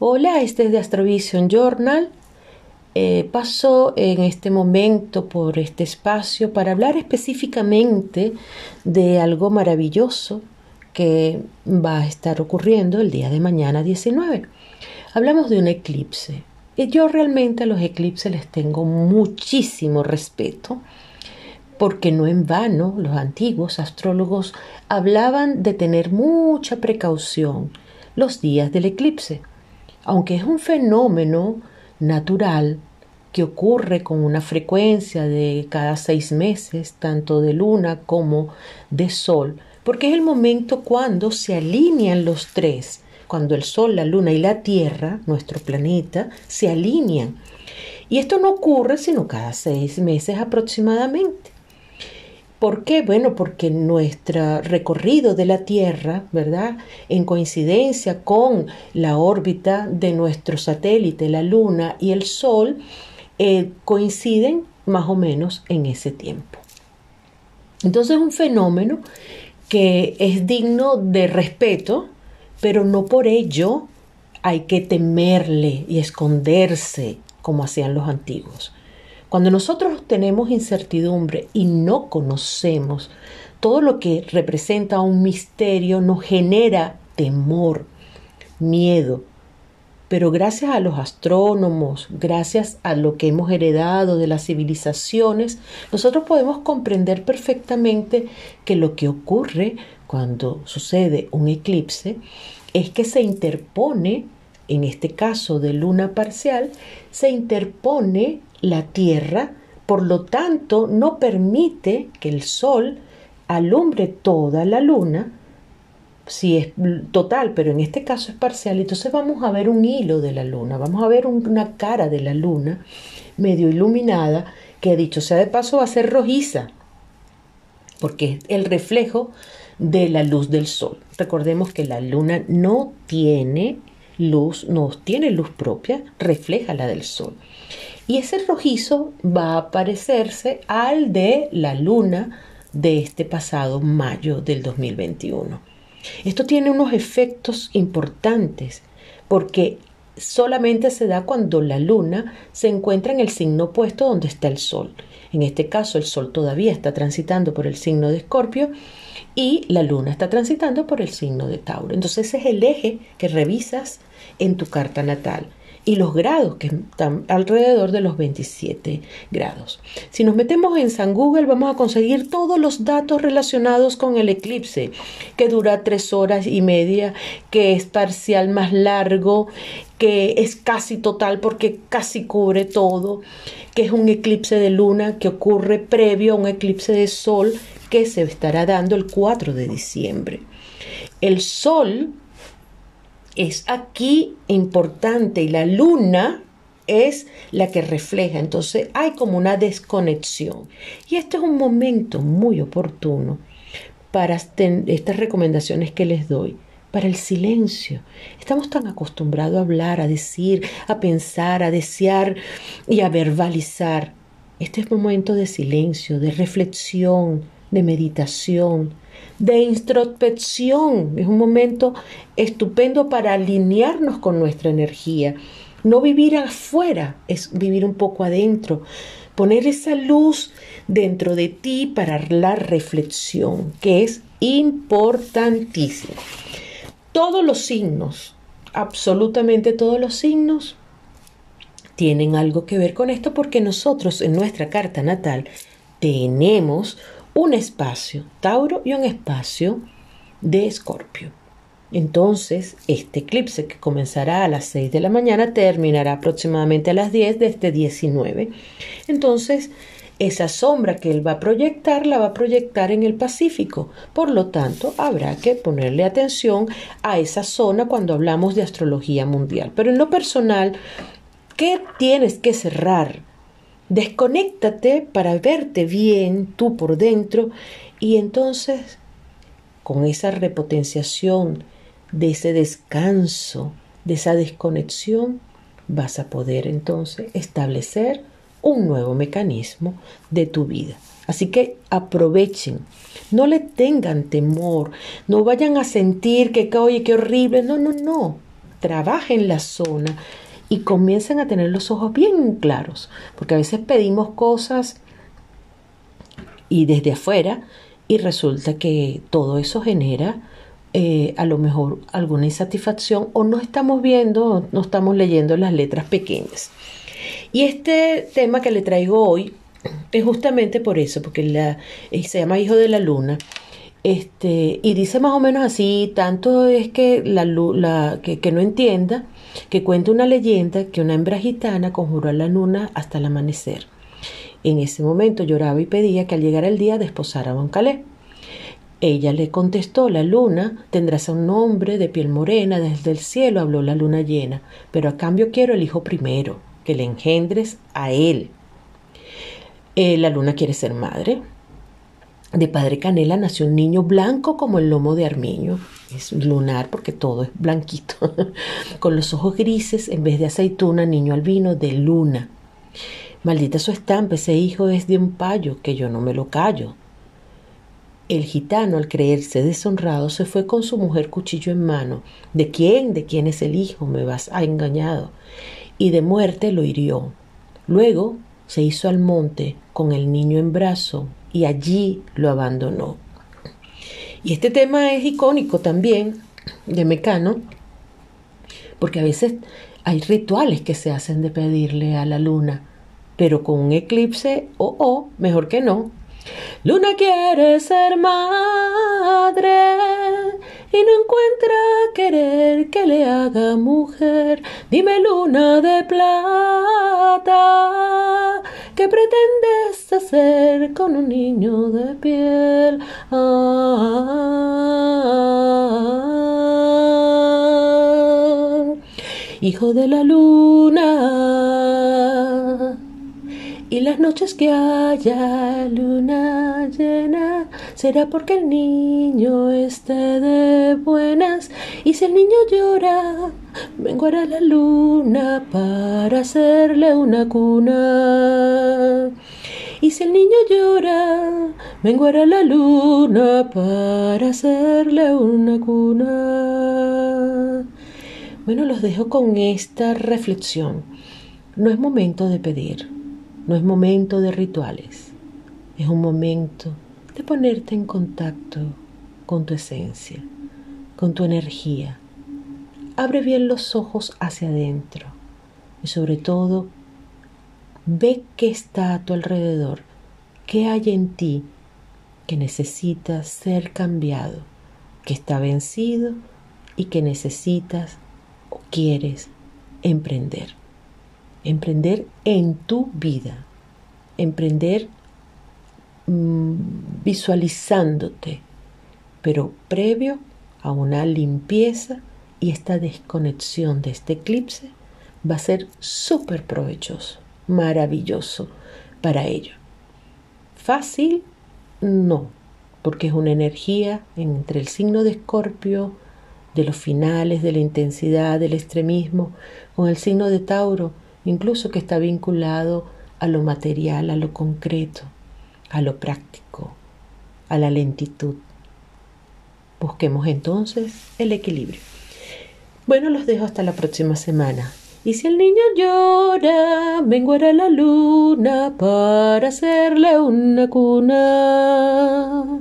Hola, este es de Astrovision Journal. Eh, paso en este momento por este espacio para hablar específicamente de algo maravilloso que va a estar ocurriendo el día de mañana 19. Hablamos de un eclipse. Y yo realmente a los eclipses les tengo muchísimo respeto porque no en vano los antiguos astrólogos hablaban de tener mucha precaución los días del eclipse aunque es un fenómeno natural que ocurre con una frecuencia de cada seis meses, tanto de luna como de sol, porque es el momento cuando se alinean los tres, cuando el sol, la luna y la tierra, nuestro planeta, se alinean. Y esto no ocurre sino cada seis meses aproximadamente. ¿Por qué? Bueno, porque nuestro recorrido de la Tierra, ¿verdad? En coincidencia con la órbita de nuestro satélite, la Luna y el Sol, eh, coinciden más o menos en ese tiempo. Entonces es un fenómeno que es digno de respeto, pero no por ello hay que temerle y esconderse como hacían los antiguos. Cuando nosotros tenemos incertidumbre y no conocemos todo lo que representa un misterio, nos genera temor, miedo. Pero gracias a los astrónomos, gracias a lo que hemos heredado de las civilizaciones, nosotros podemos comprender perfectamente que lo que ocurre cuando sucede un eclipse es que se interpone, en este caso de luna parcial, se interpone la Tierra, por lo tanto no permite que el Sol alumbre toda la Luna, si es total, pero en este caso es parcial, entonces vamos a ver un hilo de la Luna, vamos a ver una cara de la Luna medio iluminada, que dicho sea de paso va a ser rojiza, porque es el reflejo de la luz del Sol. Recordemos que la Luna no tiene luz, no tiene luz propia, refleja la del Sol. Y ese rojizo va a parecerse al de la luna de este pasado mayo del 2021. Esto tiene unos efectos importantes porque solamente se da cuando la luna se encuentra en el signo opuesto donde está el sol. En este caso el sol todavía está transitando por el signo de Escorpio y la luna está transitando por el signo de Tauro. Entonces ese es el eje que revisas en tu carta natal y los grados, que están alrededor de los 27 grados. Si nos metemos en San Google vamos a conseguir todos los datos relacionados con el eclipse, que dura tres horas y media, que es parcial más largo, que es casi total porque casi cubre todo, que es un eclipse de luna que ocurre previo a un eclipse de sol que se estará dando el 4 de diciembre. El sol es aquí importante y la luna es la que refleja. Entonces hay como una desconexión. Y este es un momento muy oportuno para estas recomendaciones que les doy. Para el silencio. Estamos tan acostumbrados a hablar, a decir, a pensar, a desear y a verbalizar. Este es un momento de silencio, de reflexión, de meditación, de introspección. Es un momento estupendo para alinearnos con nuestra energía. No vivir afuera, es vivir un poco adentro. Poner esa luz dentro de ti para la reflexión, que es importantísimo. Todos los signos, absolutamente todos los signos, tienen algo que ver con esto porque nosotros en nuestra carta natal tenemos un espacio Tauro y un espacio de Escorpio. Entonces, este eclipse que comenzará a las 6 de la mañana terminará aproximadamente a las 10 de este 19. Entonces, esa sombra que él va a proyectar la va a proyectar en el Pacífico. Por lo tanto, habrá que ponerle atención a esa zona cuando hablamos de astrología mundial. Pero en lo personal, ¿qué tienes que cerrar? Desconéctate para verte bien tú por dentro y entonces con esa repotenciación de ese descanso, de esa desconexión, vas a poder entonces establecer un nuevo mecanismo de tu vida. Así que aprovechen, no le tengan temor, no vayan a sentir que, oye, qué horrible, no, no, no, trabajen la zona y comiencen a tener los ojos bien claros, porque a veces pedimos cosas y desde afuera y resulta que todo eso genera eh, a lo mejor alguna insatisfacción o no estamos viendo, no estamos leyendo las letras pequeñas. Y este tema que le traigo hoy es justamente por eso, porque la, eh, se llama Hijo de la Luna. Este, y dice más o menos así, tanto es que, la, la que, que, no entienda, que cuenta una leyenda que una hembra gitana conjuró a la luna hasta el amanecer. En ese momento lloraba y pedía que al llegar el día desposara a Don Calé. Ella le contestó, la luna tendrás un hombre de piel morena, desde el cielo habló la luna llena, pero a cambio quiero el hijo primero, que le engendres a él. Eh, la luna quiere ser madre. De padre Canela nació un niño blanco como el lomo de Armiño. Es lunar porque todo es blanquito. Con los ojos grises en vez de aceituna, niño albino de luna. Maldita su estampa, ese hijo es de un payo, que yo no me lo callo. El gitano, al creerse deshonrado, se fue con su mujer cuchillo en mano. ¿De quién? ¿De quién es el hijo? Me vas a engañado. Y de muerte lo hirió. Luego se hizo al monte con el niño en brazo y allí lo abandonó. Y este tema es icónico también de Mecano, porque a veces hay rituales que se hacen de pedirle a la luna, pero con un eclipse o oh, mejor que no, Luna quiere ser madre y no encuentra querer que le haga mujer. Dime luna de plata, ¿qué pretendes con un niño de piel? Ah, hijo de la luna y las noches que haya luna llena será porque el niño esté de buenas. Y si el niño llora, vengo a la luna para hacerle una cuna. Y si el niño llora, vengo a la luna para hacerle una cuna. Bueno, los dejo con esta reflexión. No es momento de pedir no es momento de rituales, es un momento de ponerte en contacto con tu esencia, con tu energía. Abre bien los ojos hacia adentro y sobre todo ve qué está a tu alrededor, qué hay en ti que necesita ser cambiado, que está vencido y que necesitas o quieres emprender. Emprender en tu vida, emprender mm, visualizándote, pero previo a una limpieza y esta desconexión de este eclipse va a ser súper provechoso, maravilloso para ello. Fácil, no, porque es una energía entre el signo de Escorpio, de los finales, de la intensidad, del extremismo, con el signo de Tauro, incluso que está vinculado a lo material, a lo concreto, a lo práctico, a la lentitud. Busquemos entonces el equilibrio. Bueno, los dejo hasta la próxima semana. Y si el niño llora, vengo a la luna para hacerle una cuna.